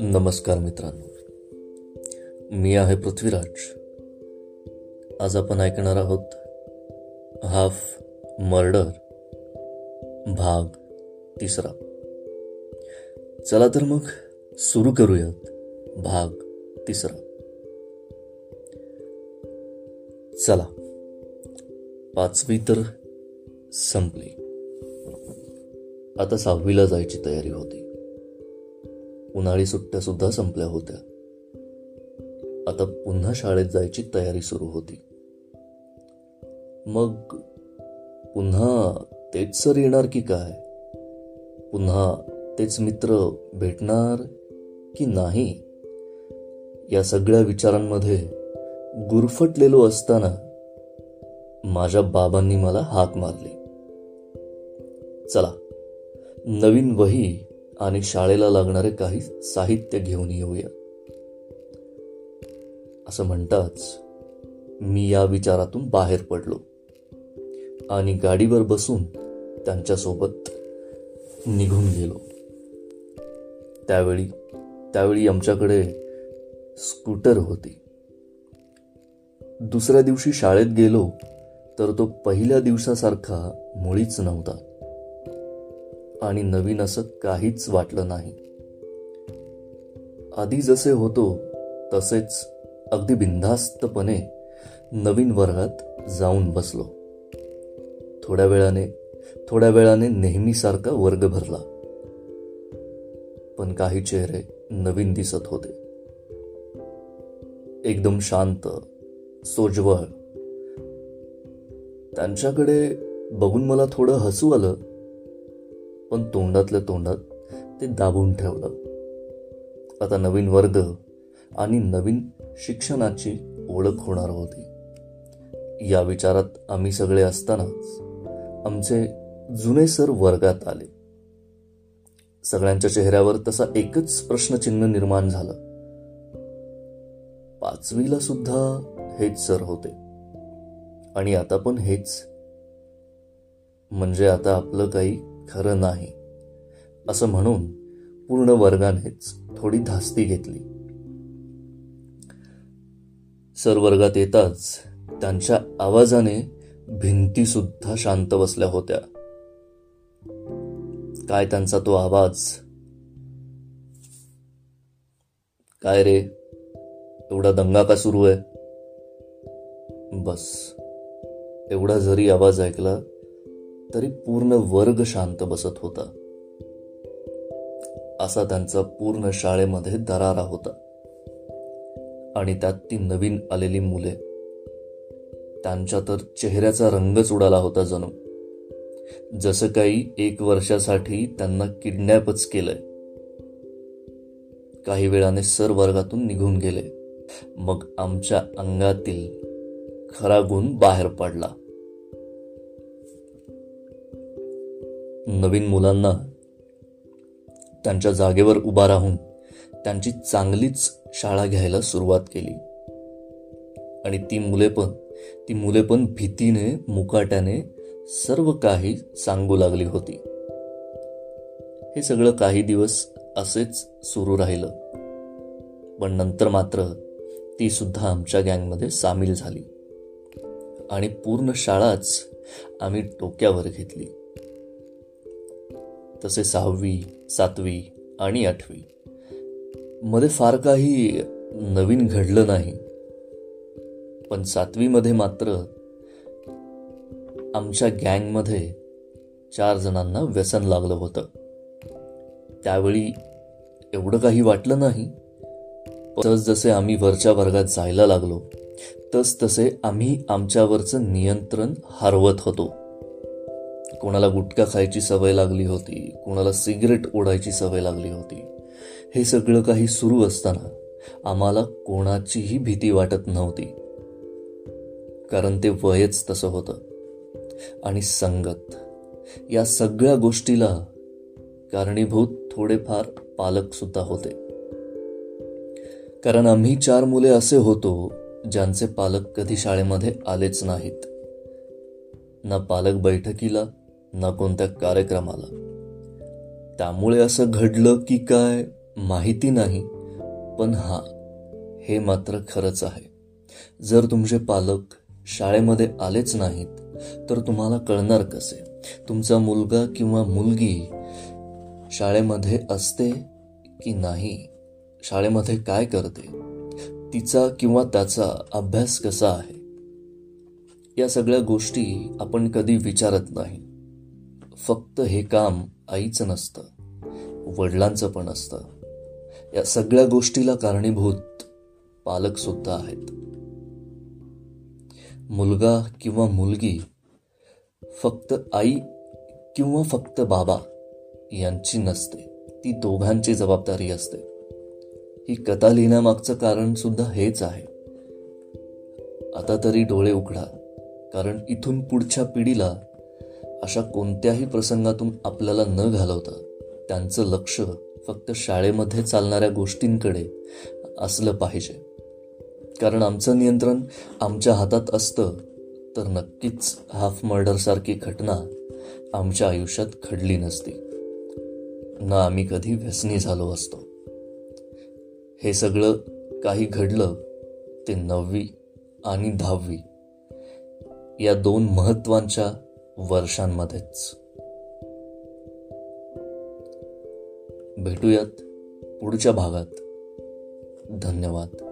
नमस्कार मित्रांनो. मी आहे पृथ्वीराज. आज आपण ऐकणार आहोत हाफ मर्डर भाग तिसरा. चला तर मग सुरू करूयात भाग तिसरा. चला पाचवी तर संपली. आता सहावीला जायची तयारी होती. उन्हाळी सुट्ट्या सुद्धा संपल्या होत्या. आता पुन्हा शाळेत जायची तयारी सुरू होती. मग पुन्हा तेच सर येणार की काय? पुन्हा तेच मित्र भेटणार की नाही? या सगळ्या विचारांमध्ये गुरफटलेलो असताना माझ्या बाबांनी मला हाक मारली. चला नवीन वही आणि शाळेला लागणारे काही साहित्य घेऊन येऊया. असं म्हणताच मी या विचारातून बाहेर पडलो आणि गाडीवर बसून त्यांच्यासोबत निघून गेलो. त्यावेळी त्यावेळी आमच्याकडे स्कूटर होती. दुसऱ्या दिवशी शाळेत गेलो तर तो पहिल्या दिवसासारखा मुळीच नव्हता. आणि नवीन असं काहीच वाटलं नाही. आधी जसे होतो तसेच अगदी बिनधास्तपणे नवीन वर्गात जाऊन बसलो. थोड्या वेळाने थोड्या वेळाने नेहमीसारखा वर्ग भरला. पण काही चेहरे नवीन दिसत होते. एकदम शांत सोजवळ. त्यांच्याकडे बघून मला थोडं हसू आलं. पण तोंडातल्या तोंडात ते दाबून ठेवलं. आता नवीन वर्ग आणि नवीन शिक्षणाची ओळख होणार होती. या विचारात आम्ही सगळे असतानाच आमचे जुने सर वर्गात आले. सगळ्यांच्या चेहऱ्यावर तसा एकच प्रश्नचिन्ह निर्माण झालं. पाचवीला सुद्धा हेच सर होते. आणि आता पण हेच. म्हणजे आता आपलं काही खरं नाही. असं म्हणून पूर्ण वर्गानेच थोडी धास्ती घेतली. सर वर्गात येताच त्यांच्या आवाजाने भिंती सुद्धा शांत बसल्या होत्या. काय त्यांचा तो आवाज? काय रे? एवढा दंगा का सुरू आहे? बस. एवढा जरी आवाज ऐकला तरी पूर्ण वर्ग शांत बसत होता. असा त्यांचा पूर्ण शाळेमध्ये दरारा होता. आणि त्यात ती नवीन आलेली मुले. त्यांच्या तर चेहऱ्याचा रंगच उडाला होता जणू. जसं काही एक वर्षासाठी त्यांना किडनॅपच केलंय. काही वेळाने सर वर्गातून निघून गेले. मग आमच्या अंगातील खरा गुण बाहेर पडला. नवीन मुलांना त्यांच्या जागेवर उभा राहून त्यांची चांगलीच शाळा घ्यायला सुरुवात केली. आणि ती मुले पण ती मुले पण भीतीने मुकाट्याने सर्व काही सांगू लागली होती. हे सगळं काही दिवस असेच सुरू राहिलं. पण नंतर मात्र ती सुद्धा आमच्या गँगमध्ये सामील झाली. आणि पूर्ण शाळाच आम्ही टोक्यावर घेतली. तसे सहावी सातवी आणि आठवी. मध्ये फार काही नवीन घडलं नाही. पण सातवीमध्ये मात्र आमच्या गँगमध्ये चार जणांना व्यसन लागलं होतं. त्यावेळी एवढं काही वाटलं नाही. तस जसे आम्ही वरच्या वर्गात जायला लागलो तस तसे आम्ही आमच्यावरचं नियंत्रण हरवत होतो. कोणाला गुटखा खायची सवय लागली होती कोणाला सिगरेट ओढायची सवय लागली होती. हे सगळं काही सुरू असताना आम्हाला कोणाचीही भीती वाटत नव्हती. कारण ते वयच तसं होतं. आणि संगत या सगळ्या गोष्टीला कारणीभूत थोडेफार पालक सुद्धा होते. कारण आम्ही चार मुले असे होतो ज्यांचे पालक कधी शाळेमध्ये आलेच नाहीत. ना पालक बैठकीला ना कोणत्या कार्यक्रमाला. त्यामुळे असं घडलं की काय माहिती नाही पण हा हे मात्र खरंच आहे. जर तुमचे पालक शाळेमध्ये आलेच नाहीत तर तुम्हाला कळणार कसे? तुमचा मुलगा किंवा मुलगी शाळेमध्ये असते की नाही? शाळेमध्ये काय करते? तिचा किंवा त्याचा अभ्यास कसा आहे? या सगळ्या गोष्टी आपण कधी विचारत नाही. फक्त हे काम आईचं नसतं वडिलांचं पण असतं. या सगळ्या गोष्टीला कारणीभूत पालक सुद्धा आहेत. मुलगा किंवा मुलगी फक्त आई किंवा फक्त बाबा यांची नसते ती दोघांची जबाबदारी असते. ही कथा लिहिण्यामागचं कारण सुद्धा हेच आहे. आता तरी डोळे उघडा कारण इथून पुढच्या पिढीला अशा कोणत्याही प्रसंगातून आपल्याला न घालवता त्यांचं लक्ष फक्त शाळेमध्ये चालणाऱ्या गोष्टींकडे असलं पाहिजे. कारण आमचं नियंत्रण आमच्या हातात असतं तर नक्कीच हाफ मर्डरसारखी घटना आमच्या आयुष्यात घडली नसती. ना आम्ही कधी व्यसनी झालो असतो. हे सगळं काही घडलं ते नववी आणि दहावी या दोन महत्त्वांच्या वर्षांमध्येच. भेटूयात पुढच्या भागात. धन्यवाद.